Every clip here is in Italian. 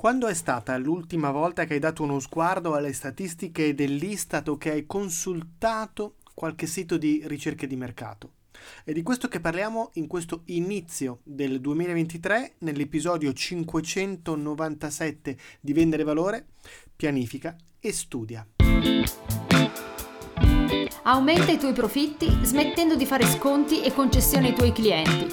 Quando è stata l'ultima volta che hai dato uno sguardo alle statistiche dell'Istat o che hai consultato qualche sito di ricerche di mercato? È di questo che parliamo in questo inizio del 2023 nell'episodio 597 di Vendere Valore, pianifica e studia. Aumenta i tuoi profitti smettendo di fare sconti e concessioni ai tuoi clienti.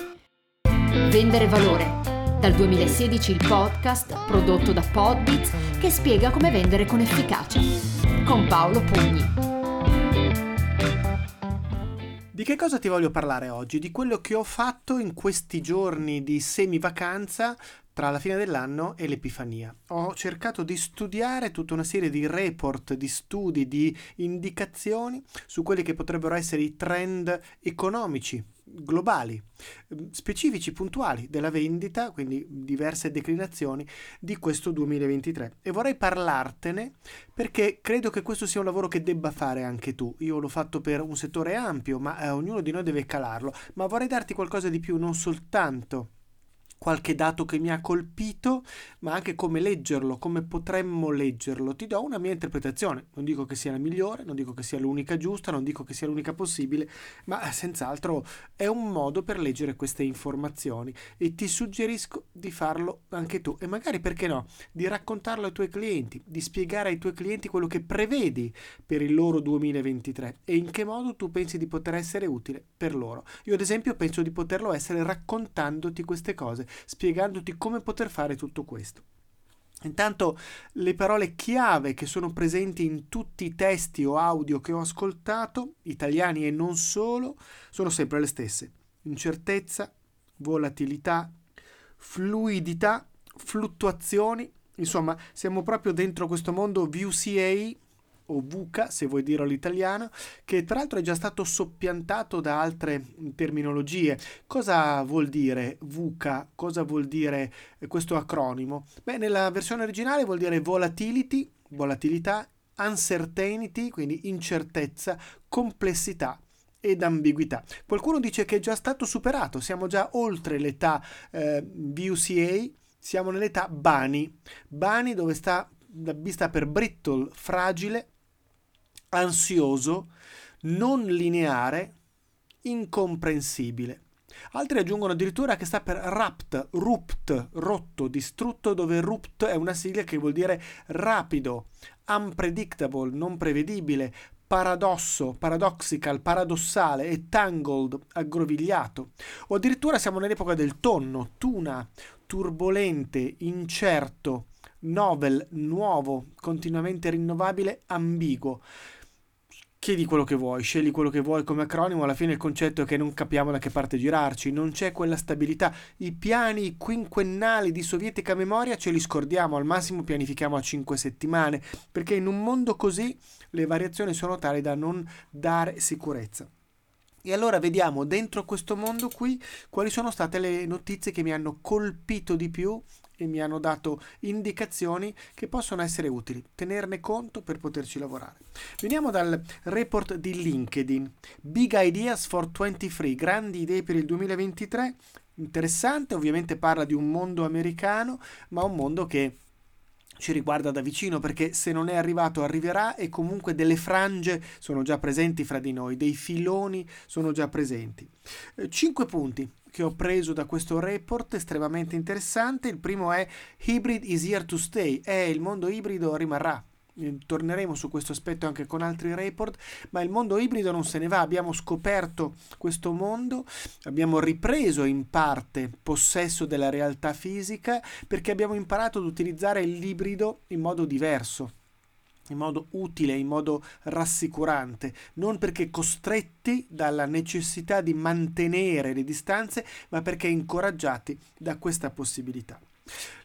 Vendere Valore dal 2016 il podcast prodotto da Podbits che spiega come vendere con efficacia. Con Paolo Pugni. Di che cosa ti voglio parlare oggi? Di quello che ho fatto in questi giorni di semi-vacanza tra la fine dell'anno e l'Epifania. Ho cercato di studiare tutta una serie di report, di studi, di indicazioni su quelli che potrebbero essere i trend economici globali, ehm, specifici, puntuali della vendita, quindi diverse declinazioni di questo 2023. E vorrei parlartene perché credo che questo sia un lavoro che debba fare anche tu. Io l'ho fatto per un settore ampio, ma eh, ognuno di noi deve calarlo. Ma vorrei darti qualcosa di più, non soltanto qualche dato che mi ha colpito, ma anche come leggerlo, come potremmo leggerlo. Ti do una mia interpretazione, non dico che sia la migliore, non dico che sia l'unica giusta, non dico che sia l'unica possibile, ma senz'altro è un modo per leggere queste informazioni e ti suggerisco di farlo anche tu e magari perché no, di raccontarlo ai tuoi clienti, di spiegare ai tuoi clienti quello che prevedi per il loro 2023 e in che modo tu pensi di poter essere utile per loro. Io ad esempio penso di poterlo essere raccontandoti queste cose spiegandoti come poter fare tutto questo. Intanto le parole chiave che sono presenti in tutti i testi o audio che ho ascoltato, italiani e non solo, sono sempre le stesse. Incertezza, volatilità, fluidità, fluttuazioni, insomma siamo proprio dentro questo mondo VCA o VUCA, se vuoi dirlo all'italiano, che tra l'altro è già stato soppiantato da altre terminologie. Cosa vuol dire VUCA? Cosa vuol dire eh, questo acronimo? Beh, nella versione originale vuol dire volatility, volatilità, uncertainty, quindi incertezza, complessità ed ambiguità. Qualcuno dice che è già stato superato, siamo già oltre l'età eh, VUCA, siamo nell'età BANI. BANI dove sta la B sta per brittle, fragile, ansioso, non lineare, incomprensibile. Altri aggiungono addirittura che sta per rapt, rupt, rotto, distrutto, dove rupt è una sigla che vuol dire rapido, unpredictable, non prevedibile, paradosso, paradoxical, paradossale e tangled, aggrovigliato. O addirittura siamo nell'epoca del tonno, tuna, turbolente, incerto, novel, nuovo, continuamente rinnovabile, ambiguo chiedi quello che vuoi, scegli quello che vuoi come acronimo, alla fine il concetto è che non capiamo da che parte girarci, non c'è quella stabilità. I piani quinquennali di sovietica memoria ce li scordiamo, al massimo pianifichiamo a 5 settimane, perché in un mondo così le variazioni sono tali da non dare sicurezza. E allora vediamo dentro questo mondo qui quali sono state le notizie che mi hanno colpito di più e mi hanno dato indicazioni che possono essere utili, tenerne conto per poterci lavorare. Veniamo dal report di LinkedIn, Big Ideas for 23, grandi idee per il 2023, interessante, ovviamente parla di un mondo americano, ma un mondo che ci riguarda da vicino perché se non è arrivato arriverà e comunque delle frange sono già presenti fra di noi, dei filoni sono già presenti. Eh, cinque punti che ho preso da questo report estremamente interessante. Il primo è Hybrid is here to stay, è il mondo ibrido rimarrà. Eh, torneremo su questo aspetto anche con altri report, ma il mondo ibrido non se ne va, abbiamo scoperto questo mondo, abbiamo ripreso in parte possesso della realtà fisica perché abbiamo imparato ad utilizzare l'ibrido in modo diverso in modo utile, in modo rassicurante, non perché costretti dalla necessità di mantenere le distanze, ma perché incoraggiati da questa possibilità.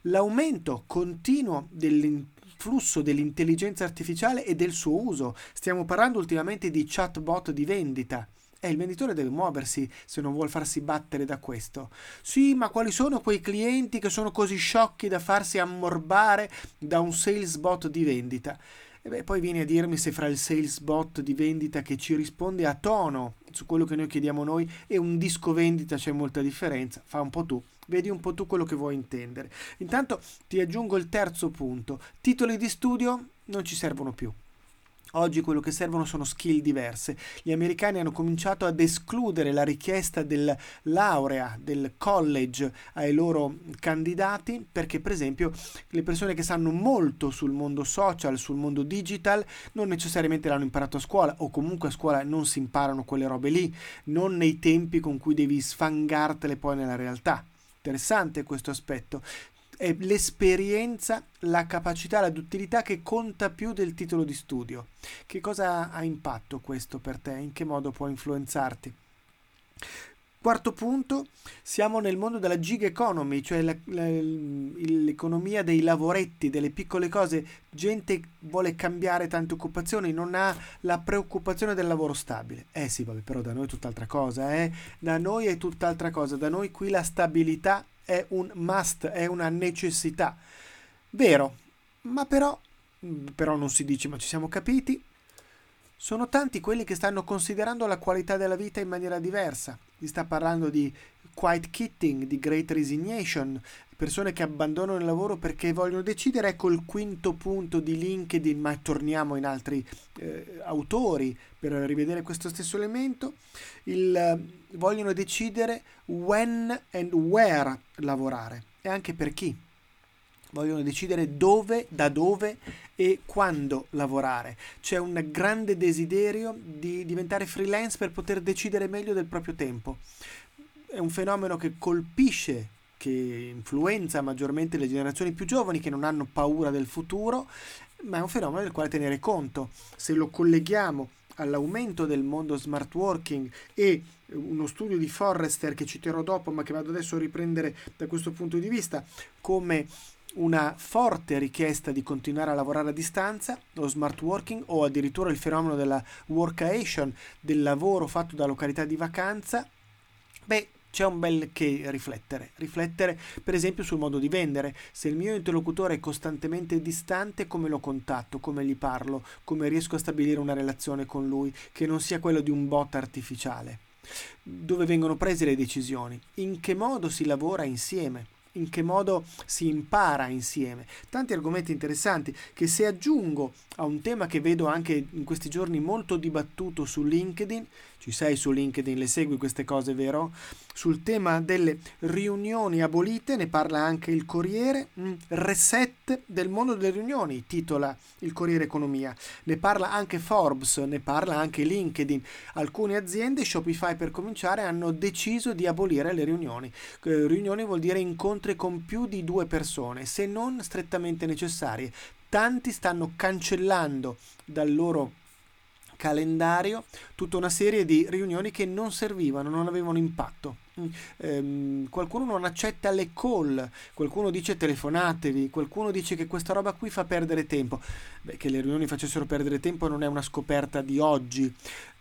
L'aumento continuo dell'influsso dell'intelligenza artificiale e del suo uso. Stiamo parlando ultimamente di chatbot di vendita. E il venditore deve muoversi se non vuole farsi battere da questo. Sì, ma quali sono quei clienti che sono così sciocchi da farsi ammorbare da un sales bot di vendita? E beh, poi vieni a dirmi se fra il sales bot di vendita che ci risponde a tono su quello che noi chiediamo noi e un disco vendita c'è molta differenza. Fa un po' tu Vedi un po' tu quello che vuoi intendere. Intanto ti aggiungo il terzo punto. Titoli di studio non ci servono più. Oggi quello che servono sono skill diverse. Gli americani hanno cominciato ad escludere la richiesta del laurea, del college ai loro candidati perché per esempio le persone che sanno molto sul mondo social, sul mondo digital, non necessariamente l'hanno imparato a scuola o comunque a scuola non si imparano quelle robe lì, non nei tempi con cui devi sfangartele poi nella realtà. Interessante questo aspetto è l'esperienza, la capacità, la duttilità che conta più del titolo di studio. Che cosa ha impatto questo per te? In che modo può influenzarti? Quarto punto, siamo nel mondo della gig economy, cioè la, la, l'economia dei lavoretti, delle piccole cose. Gente vuole cambiare tante occupazioni, non ha la preoccupazione del lavoro stabile. Eh sì, vabbè, però da noi è tutt'altra cosa, eh? Da noi è tutt'altra cosa, da noi qui la stabilità è un must, è una necessità. Vero, ma però, però non si dice, ma ci siamo capiti, sono tanti quelli che stanno considerando la qualità della vita in maniera diversa. Si sta parlando di quiet quitting, di great resignation, persone che abbandonano il lavoro perché vogliono decidere. Ecco il quinto punto di LinkedIn, ma torniamo in altri eh, autori per rivedere questo stesso elemento. Il, eh, vogliono decidere when and where lavorare e anche per chi vogliono decidere dove, da dove e quando lavorare. C'è un grande desiderio di diventare freelance per poter decidere meglio del proprio tempo. È un fenomeno che colpisce, che influenza maggiormente le generazioni più giovani che non hanno paura del futuro, ma è un fenomeno del quale tenere conto. Se lo colleghiamo all'aumento del mondo smart working e uno studio di Forrester che citerò dopo ma che vado adesso a riprendere da questo punto di vista come una forte richiesta di continuare a lavorare a distanza, lo smart working o addirittura il fenomeno della workation, del lavoro fatto da località di vacanza, beh, c'è un bel che riflettere. Riflettere, per esempio, sul modo di vendere. Se il mio interlocutore è costantemente distante, come lo contatto, come gli parlo, come riesco a stabilire una relazione con lui che non sia quello di un bot artificiale. Dove vengono prese le decisioni? In che modo si lavora insieme? in che modo si impara insieme. Tanti argomenti interessanti che se aggiungo a un tema che vedo anche in questi giorni molto dibattuto su LinkedIn, ci sei su LinkedIn, le segui queste cose, vero? Sul tema delle riunioni abolite, ne parla anche il Corriere, mm, reset del mondo delle riunioni, titola il Corriere Economia. Ne parla anche Forbes, ne parla anche LinkedIn. Alcune aziende, Shopify per cominciare, hanno deciso di abolire le riunioni. Eh, riunioni vuol dire incontri con più di due persone, se non strettamente necessarie. Tanti stanno cancellando dal loro calendario tutta una serie di riunioni che non servivano, non avevano impatto. Mm, ehm, qualcuno non accetta le call, qualcuno dice telefonatevi, qualcuno dice che questa roba qui fa perdere tempo. Beh, che le riunioni facessero perdere tempo non è una scoperta di oggi,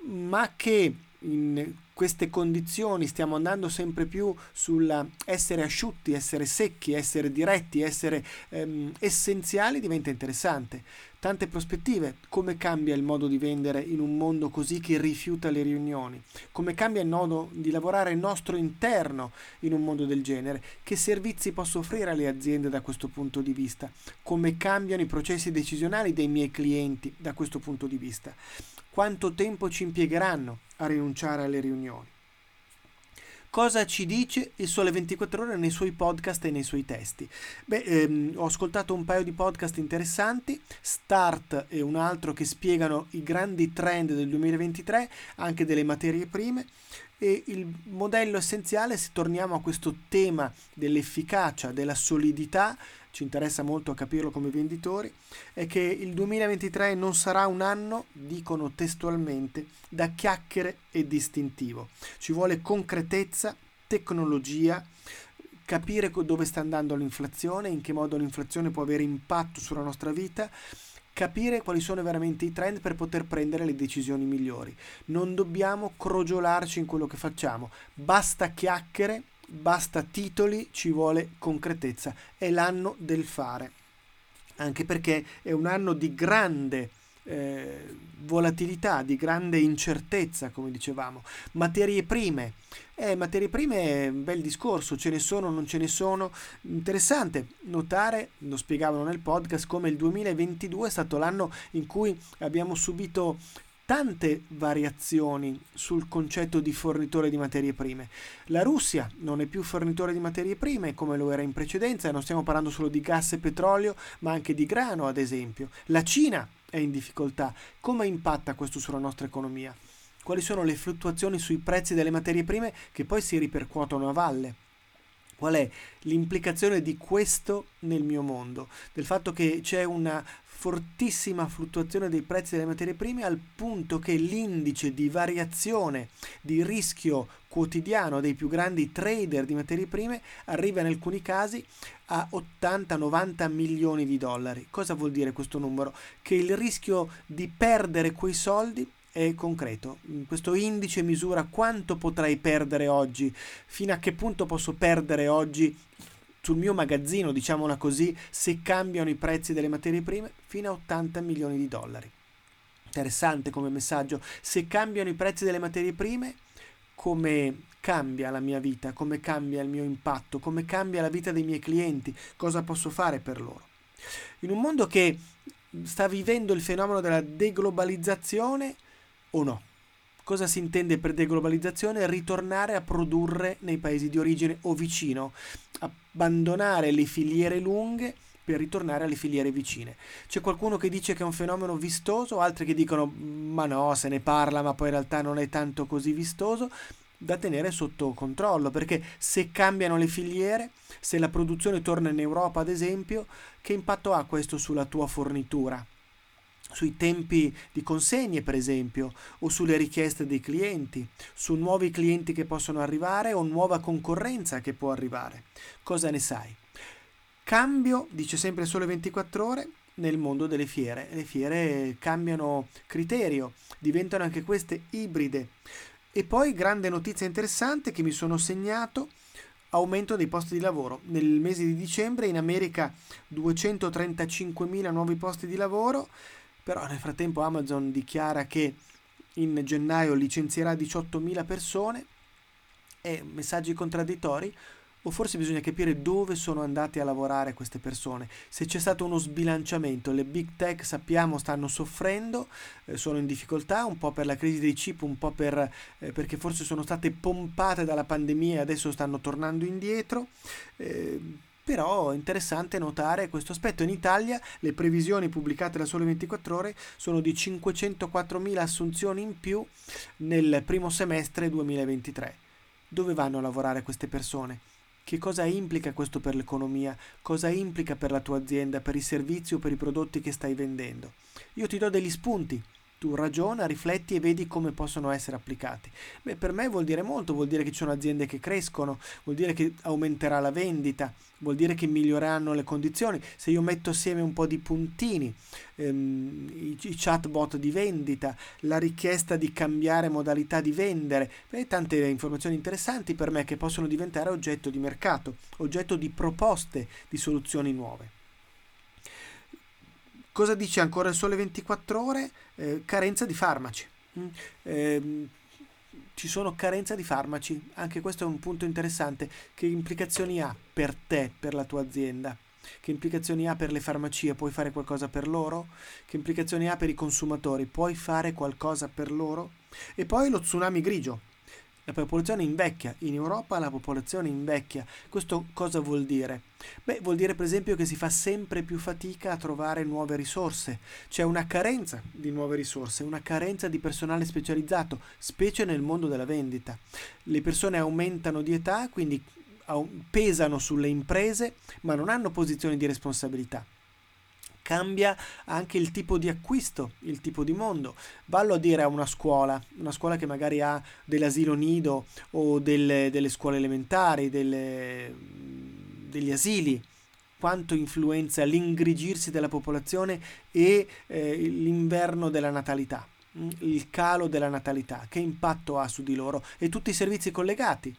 ma che in queste condizioni stiamo andando sempre più sulla essere asciutti, essere secchi, essere diretti, essere ehm, essenziali diventa interessante tante prospettive, come cambia il modo di vendere in un mondo così che rifiuta le riunioni, come cambia il modo di lavorare nostro interno in un mondo del genere, che servizi posso offrire alle aziende da questo punto di vista, come cambiano i processi decisionali dei miei clienti da questo punto di vista, quanto tempo ci impiegheranno a rinunciare alle riunioni. Cosa ci dice il Sole 24 Ore nei suoi podcast e nei suoi testi? Beh, ehm, ho ascoltato un paio di podcast interessanti, Start e un altro che spiegano i grandi trend del 2023, anche delle materie prime. E il modello essenziale, se torniamo a questo tema dell'efficacia, della solidità, ci interessa molto capirlo come venditori, è che il 2023 non sarà un anno, dicono testualmente, da chiacchiere e distintivo. Ci vuole concretezza, tecnologia, capire dove sta andando l'inflazione, in che modo l'inflazione può avere impatto sulla nostra vita, capire quali sono veramente i trend per poter prendere le decisioni migliori. Non dobbiamo crogiolarci in quello che facciamo, basta chiacchiere basta titoli, ci vuole concretezza. È l'anno del fare, anche perché è un anno di grande eh, volatilità, di grande incertezza, come dicevamo. Materie prime. Eh, materie prime è un bel discorso, ce ne sono, non ce ne sono. Interessante notare, lo spiegavano nel podcast, come il 2022 è stato l'anno in cui abbiamo subito tante variazioni sul concetto di fornitore di materie prime. La Russia non è più fornitore di materie prime come lo era in precedenza, non stiamo parlando solo di gas e petrolio, ma anche di grano, ad esempio. La Cina è in difficoltà. Come impatta questo sulla nostra economia? Quali sono le fluttuazioni sui prezzi delle materie prime che poi si ripercuotono a valle? Qual è l'implicazione di questo nel mio mondo? Del fatto che c'è una fortissima fluttuazione dei prezzi delle materie prime al punto che l'indice di variazione di rischio quotidiano dei più grandi trader di materie prime arriva in alcuni casi a 80-90 milioni di dollari. Cosa vuol dire questo numero? Che il rischio di perdere quei soldi è concreto. Questo indice misura quanto potrai perdere oggi, fino a che punto posso perdere oggi sul mio magazzino, diciamola così, se cambiano i prezzi delle materie prime, fino a 80 milioni di dollari. Interessante come messaggio. Se cambiano i prezzi delle materie prime, come cambia la mia vita, come cambia il mio impatto, come cambia la vita dei miei clienti, cosa posso fare per loro. In un mondo che sta vivendo il fenomeno della deglobalizzazione o no? Cosa si intende per deglobalizzazione? Ritornare a produrre nei paesi di origine o vicino, abbandonare le filiere lunghe per ritornare alle filiere vicine. C'è qualcuno che dice che è un fenomeno vistoso, altri che dicono ma no, se ne parla, ma poi in realtà non è tanto così vistoso da tenere sotto controllo, perché se cambiano le filiere, se la produzione torna in Europa ad esempio, che impatto ha questo sulla tua fornitura? Sui tempi di consegne, per esempio, o sulle richieste dei clienti, su nuovi clienti che possono arrivare o nuova concorrenza che può arrivare. Cosa ne sai? Cambio, dice sempre sole 24 ore, nel mondo delle fiere. Le fiere cambiano criterio, diventano anche queste ibride. E poi grande notizia interessante che mi sono segnato, aumento dei posti di lavoro. Nel mese di dicembre in America 235.000 nuovi posti di lavoro, però nel frattempo Amazon dichiara che in gennaio licenzierà 18.000 persone e messaggi contraddittori o forse bisogna capire dove sono andate a lavorare queste persone, se c'è stato uno sbilanciamento, le big tech sappiamo stanno soffrendo, eh, sono in difficoltà un po' per la crisi dei chip, un po' per, eh, perché forse sono state pompate dalla pandemia e adesso stanno tornando indietro. Eh, però è interessante notare questo aspetto. In Italia le previsioni pubblicate da Sole 24 Ore sono di 504.000 assunzioni in più nel primo semestre 2023. Dove vanno a lavorare queste persone? Che cosa implica questo per l'economia? Cosa implica per la tua azienda, per i servizi o per i prodotti che stai vendendo? Io ti do degli spunti tu ragiona, rifletti e vedi come possono essere applicati. Beh, per me vuol dire molto, vuol dire che ci sono aziende che crescono, vuol dire che aumenterà la vendita, vuol dire che miglioreranno le condizioni. Se io metto assieme un po' di puntini, ehm, i, i, chatbot di vendita, la richiesta di cambiare modalità di vendere, beh, tante informazioni interessanti per me che possono diventare oggetto di mercato, oggetto di proposte di soluzioni nuove. Cosa dice ancora il Sole 24 Ore? Eh, carenza di farmaci. Mm. Eh, ci sono carenza di farmaci, anche questo è un punto interessante. Che implicazioni ha per te, per la tua azienda? Che implicazioni ha per le farmacie? Puoi fare qualcosa per loro? Che implicazioni ha per i consumatori? Puoi fare qualcosa per loro? E poi lo tsunami grigio, la popolazione invecchia, in Europa la popolazione invecchia. Questo cosa vuol dire? Beh, vuol dire per esempio che si fa sempre più fatica a trovare nuove risorse. C'è una carenza di nuove risorse, una carenza di personale specializzato, specie nel mondo della vendita. Le persone aumentano di età, quindi pesano sulle imprese, ma non hanno posizioni di responsabilità cambia anche il tipo di acquisto, il tipo di mondo. Vallo a dire a una scuola, una scuola che magari ha dell'asilo nido o delle, delle scuole elementari, delle, degli asili, quanto influenza l'ingrigirsi della popolazione e eh, l'inverno della natalità, mm, il calo della natalità, che impatto ha su di loro e tutti i servizi collegati.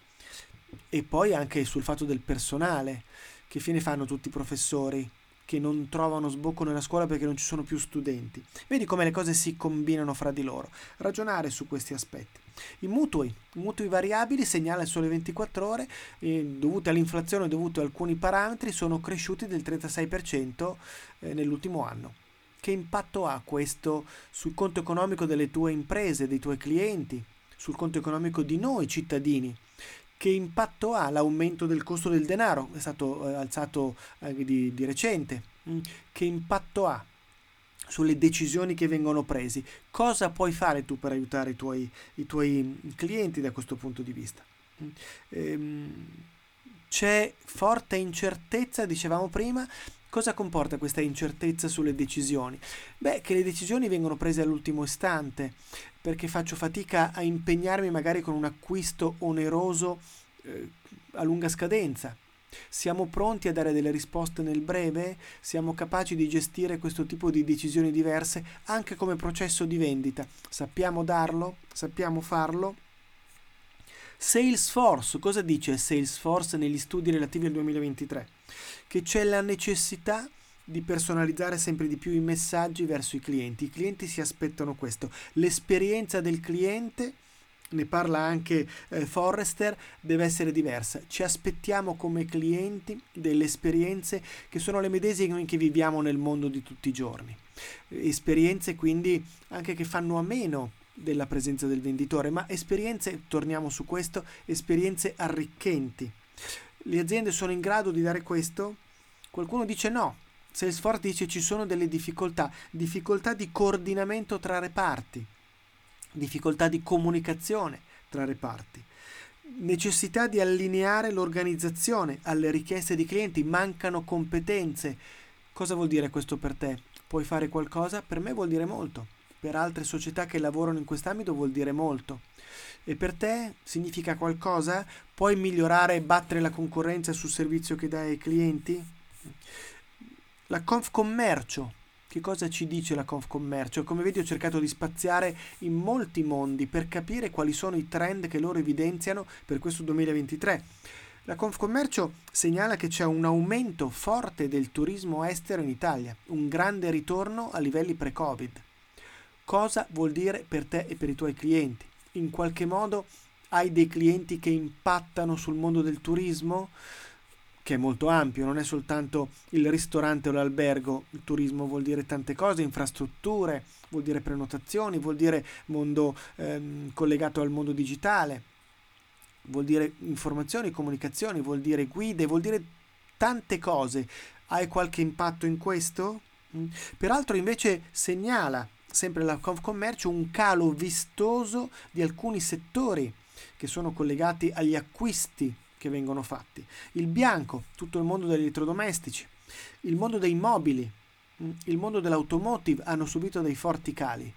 E poi anche sul fatto del personale, che fine fanno tutti i professori, che non trovano sbocco nella scuola perché non ci sono più studenti. Vedi come le cose si combinano fra di loro. Ragionare su questi aspetti. I mutui, mutui variabili, segnala il sole 24 ore, eh, dovute all'inflazione, dovute a alcuni parametri, sono cresciuti del 36% eh, nell'ultimo anno. Che impatto ha questo sul conto economico delle tue imprese, dei tuoi clienti, sul conto economico di noi cittadini? Che impatto ha l'aumento del costo del denaro? È stato eh, alzato eh, di, di recente. Mm. Che impatto ha sulle decisioni che vengono prese. Cosa puoi fare tu per aiutare i tuoi, i tuoi clienti da questo punto di vista? Mm. Ehm, c'è forte incertezza, dicevamo prima, Cosa comporta questa incertezza sulle decisioni? Beh, che le decisioni vengono prese all'ultimo istante, perché faccio fatica a impegnarmi magari con un acquisto oneroso eh, a lunga scadenza. Siamo pronti a dare delle risposte nel breve? Siamo capaci di gestire questo tipo di decisioni diverse anche come processo di vendita? Sappiamo darlo? Sappiamo farlo? Salesforce, cosa dice Salesforce negli studi relativi al 2023? Che c'è la necessità di personalizzare sempre di più i messaggi verso i clienti. I clienti si aspettano questo. L'esperienza del cliente, ne parla anche eh, Forrester, deve essere diversa. Ci aspettiamo come clienti delle esperienze che sono le medesime che viviamo nel mondo di tutti i giorni. Esperienze quindi anche che fanno a meno della presenza del venditore, ma esperienze, torniamo su questo, esperienze arricchenti. Le aziende sono in grado di dare questo? Qualcuno dice no. Salesforce dice ci sono delle difficoltà, difficoltà di coordinamento tra reparti, difficoltà di comunicazione tra reparti, necessità di allineare l'organizzazione alle richieste di clienti, mancano competenze. Cosa vuol dire questo per te? Puoi fare qualcosa? Per me vuol dire molto per altre società che lavorano in quest'ambito vuol dire molto. E per te significa qualcosa? Puoi migliorare e battere la concorrenza sul servizio che dai ai clienti? La Confcommercio. Che cosa ci dice la Confcommercio? Come vedi ho cercato di spaziare in molti mondi per capire quali sono i trend che loro evidenziano per questo 2023. La Confcommercio segnala che c'è un aumento forte del turismo estero in Italia, un grande ritorno a livelli pre-Covid cosa vuol dire per te e per i tuoi clienti. In qualche modo hai dei clienti che impattano sul mondo del turismo, che è molto ampio, non è soltanto il ristorante o l'albergo, il turismo vuol dire tante cose, infrastrutture, vuol dire prenotazioni, vuol dire mondo ehm, collegato al mondo digitale, vuol dire informazioni, comunicazioni, vuol dire guide, vuol dire tante cose. Hai qualche impatto in questo? Mm. Peraltro invece segnala sempre la Confcommercio, un calo vistoso di alcuni settori che sono collegati agli acquisti che vengono fatti. Il bianco, tutto il mondo degli elettrodomestici, il mondo dei mobili, mm, il mondo dell'automotive hanno subito dei forti cali.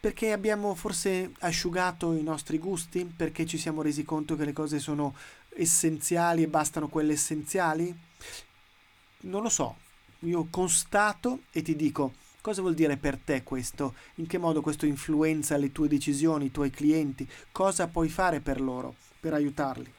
Perché abbiamo forse asciugato i nostri gusti? Perché ci siamo resi conto che le cose sono essenziali e bastano quelle essenziali? Non lo so, io constato e ti dico, Cosa vuol dire per te questo? In che modo questo influenza le tue decisioni, i tuoi clienti? Cosa puoi fare per loro, per aiutarli?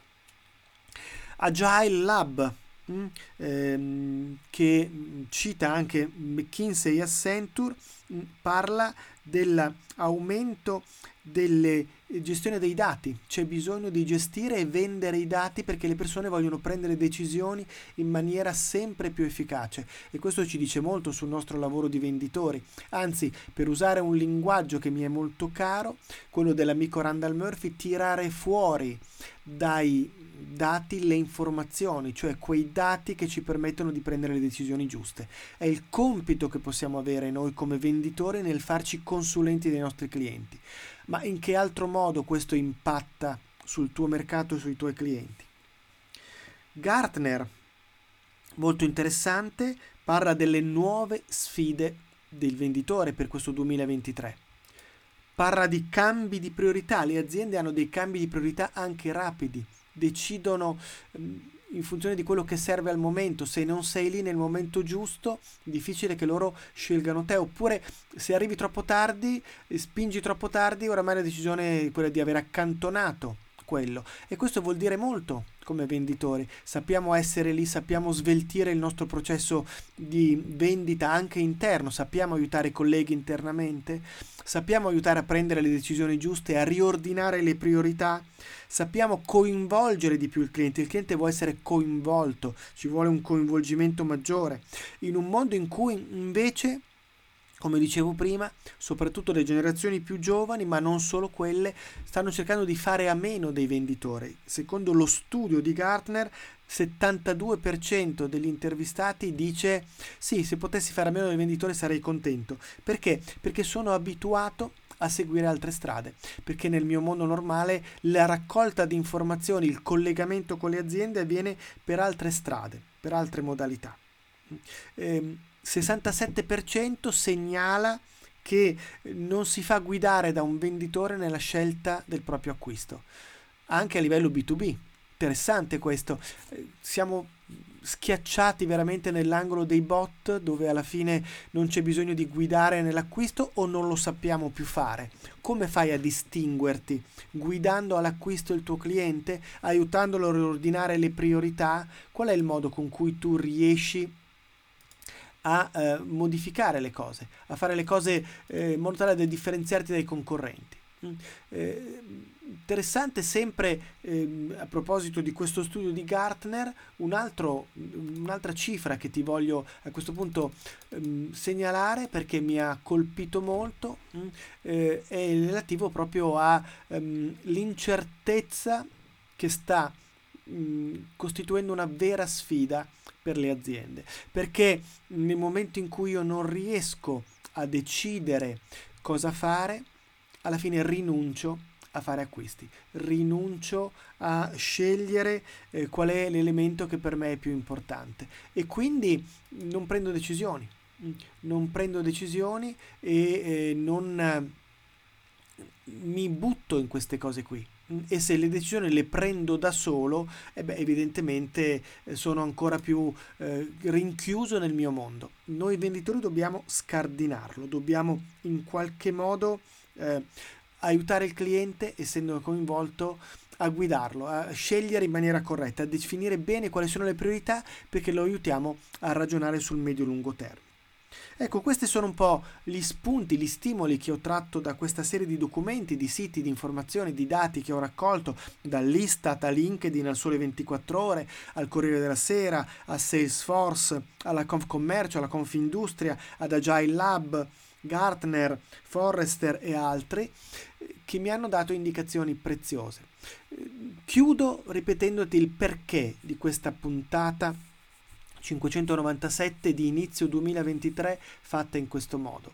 Agile Lab, mm, ehm, che cita anche McKinsey e Accenture, mm, parla dell'aumento delle gestione dei dati, c'è bisogno di gestire e vendere i dati perché le persone vogliono prendere decisioni in maniera sempre più efficace e questo ci dice molto sul nostro lavoro di venditori. Anzi, per usare un linguaggio che mi è molto caro, quello dell'amico Randall Murphy, tirare fuori dai dati le informazioni, cioè quei dati che ci permettono di prendere le decisioni giuste. È il compito che possiamo avere noi come venditori nel farci consulenti dei nostri clienti. Ma in che altro modo questo impatta sul tuo mercato e sui tuoi clienti? Gartner, molto interessante, parla delle nuove sfide del venditore per questo 2023. Parla di cambi di priorità, le aziende hanno dei cambi di priorità anche rapidi, decidono mm, in funzione di quello che serve al momento. Se non sei lì nel momento giusto, è difficile che loro scelgano te. Oppure se arrivi troppo tardi, spingi troppo tardi, oramai la decisione è quella di aver accantonato quello. E questo vuol dire molto come venditori. Sappiamo essere lì, sappiamo sveltire il nostro processo di vendita anche interno, sappiamo aiutare i colleghi internamente, sappiamo aiutare a prendere le decisioni giuste, a riordinare le priorità, sappiamo coinvolgere di più il cliente. Il cliente vuole essere coinvolto, ci vuole un coinvolgimento maggiore. In un mondo in cui invece come dicevo prima, soprattutto le generazioni più giovani, ma non solo quelle, stanno cercando di fare a meno dei venditori. Secondo lo studio di Gartner, 72% degli intervistati dice sì, se potessi fare a meno dei venditori sarei contento. Perché? Perché sono abituato a seguire altre strade, perché nel mio mondo normale la raccolta di informazioni, il collegamento con le aziende avviene per altre strade, per altre modalità. Eh, 67% segnala che non si fa guidare da un venditore nella scelta del proprio acquisto, anche a livello B2B. Interessante questo. Siamo schiacciati veramente nell'angolo dei bot dove alla fine non c'è bisogno di guidare nell'acquisto o non lo sappiamo più fare. Come fai a distinguerti? Guidando all'acquisto il tuo cliente, aiutandolo a riordinare le priorità? Qual è il modo con cui tu riesci a a eh, modificare le cose, a fare le cose eh, in modo tale da differenziarti dai concorrenti. Mm. Eh, interessante sempre eh, a proposito di questo studio di Gartner un altro, un'altra cifra che ti voglio a questo punto ehm, segnalare perché mi ha colpito molto mm, eh, è relativo proprio all'incertezza ehm, che sta mm, costituendo una vera sfida per le aziende, perché nel momento in cui io non riesco a decidere cosa fare, alla fine rinuncio a fare acquisti, rinuncio a scegliere eh, qual è l'elemento che per me è più importante. E quindi non prendo decisioni, non prendo decisioni e eh, non mi butto in queste cose qui e se le decisioni le prendo da solo, eh beh, evidentemente eh, sono ancora più eh, rinchiuso nel mio mondo. Noi venditori dobbiamo scardinarlo, dobbiamo in qualche modo eh, aiutare il cliente, essendo coinvolto, a guidarlo, a scegliere in maniera corretta, a definire bene quali sono le priorità perché lo aiutiamo a ragionare sul medio-lungo termine. Ecco, questi sono un po' gli spunti, gli stimoli che ho tratto da questa serie di documenti, di siti, di informazioni, di dati che ho raccolto dall'Istat a LinkedIn al Sole 24 Ore, al Corriere della Sera, a Salesforce, alla Confcommercio, alla Confindustria, ad Agile Lab, Gartner, Forrester e altri che mi hanno dato indicazioni preziose. Chiudo ripetendoti il perché di questa puntata 597 di inizio 2023 fatta in questo modo.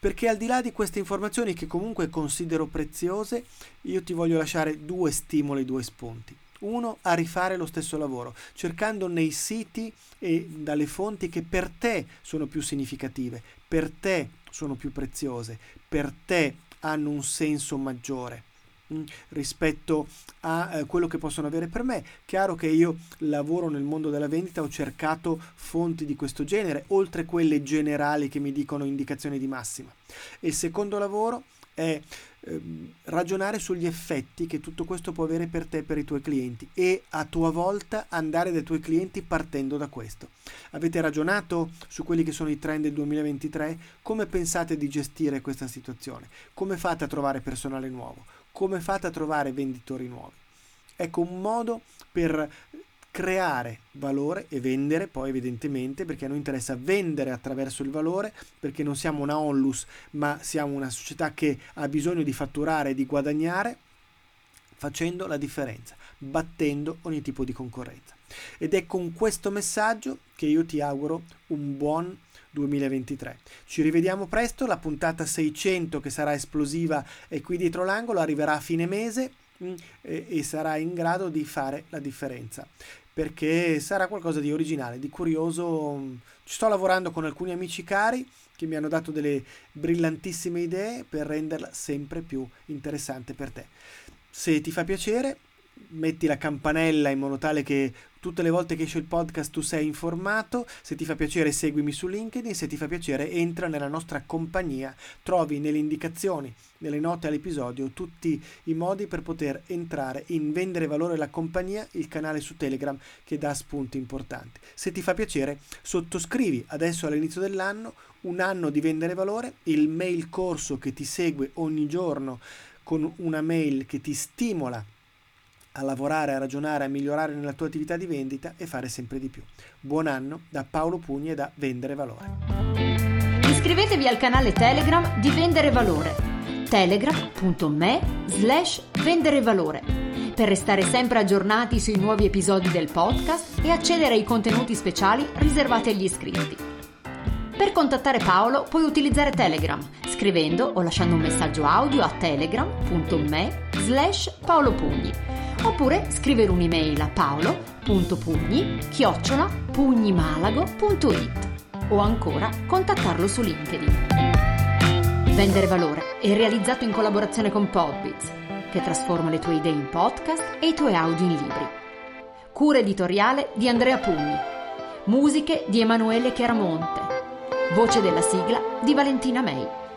Perché al di là di queste informazioni che comunque considero preziose, io ti voglio lasciare due stimoli, due spunti. Uno, a rifare lo stesso lavoro, cercando nei siti e dalle fonti che per te sono più significative, per te sono più preziose, per te hanno un senso maggiore. Mm, rispetto a eh, quello che possono avere per me. Chiaro che io lavoro nel mondo della vendita, ho cercato fonti di questo genere, oltre quelle generali che mi dicono indicazioni di massima. Il secondo lavoro è ehm, ragionare sugli effetti che tutto questo può avere per te e per i tuoi clienti e a tua volta andare dai tuoi clienti partendo da questo. Avete ragionato su quelli che sono i trend del 2023? Come pensate di gestire questa situazione? Come fate a trovare personale nuovo? Come fate a trovare venditori nuovi? Ecco un modo per creare valore e vendere poi evidentemente perché a noi interessa vendere attraverso il valore perché non siamo una onlus ma siamo una società che ha bisogno di fatturare e di guadagnare facendo la differenza, battendo ogni tipo di concorrenza. Ed è con questo messaggio che io ti auguro un buon 2023. Ci rivediamo presto, la puntata 600 che sarà esplosiva è qui dietro l'angolo, arriverà a fine mese mm, e, e sarà in grado di fare la differenza perché sarà qualcosa di originale, di curioso. Ci sto lavorando con alcuni amici cari che mi hanno dato delle brillantissime idee per renderla sempre più interessante per te. Se ti fa piacere, metti la campanella in modo tale che tutte le volte che esce il podcast tu sei informato, se ti fa piacere seguimi su LinkedIn, se ti fa piacere entra nella nostra compagnia, trovi nelle indicazioni, nelle note all'episodio tutti i modi per poter entrare in Vendere Valore la compagnia, il canale su Telegram che dà spunti importanti. Se ti fa piacere sottoscrivi adesso all'inizio dell'anno un anno di Vendere Valore, il mail corso che ti segue ogni giorno con una mail che ti stimola a lavorare, a ragionare, a migliorare nella tua attività di vendita e fare sempre di più. Buon anno da Paolo Pugni e da Vendere Valore. Iscrivetevi al canale Telegram di Vendere Valore telegram.me slash vendere valore per restare sempre aggiornati sui nuovi episodi del podcast e accedere ai contenuti speciali riservati agli iscritti. Per contattare Paolo puoi utilizzare Telegram scrivendo o lasciando un messaggio audio a telegram.me slash paolopugni oppure scrivere un'email a paolo.pugni chiocciola pugnimalago.it o ancora contattarlo su LinkedIn. Vendere valore è realizzato in collaborazione con Podbiz, che trasforma le tue idee in podcast e i tuoi audio in libri. Cura editoriale di Andrea Pugni. Musiche di Emanuele Chiaramonte. Voce della sigla di Valentina May.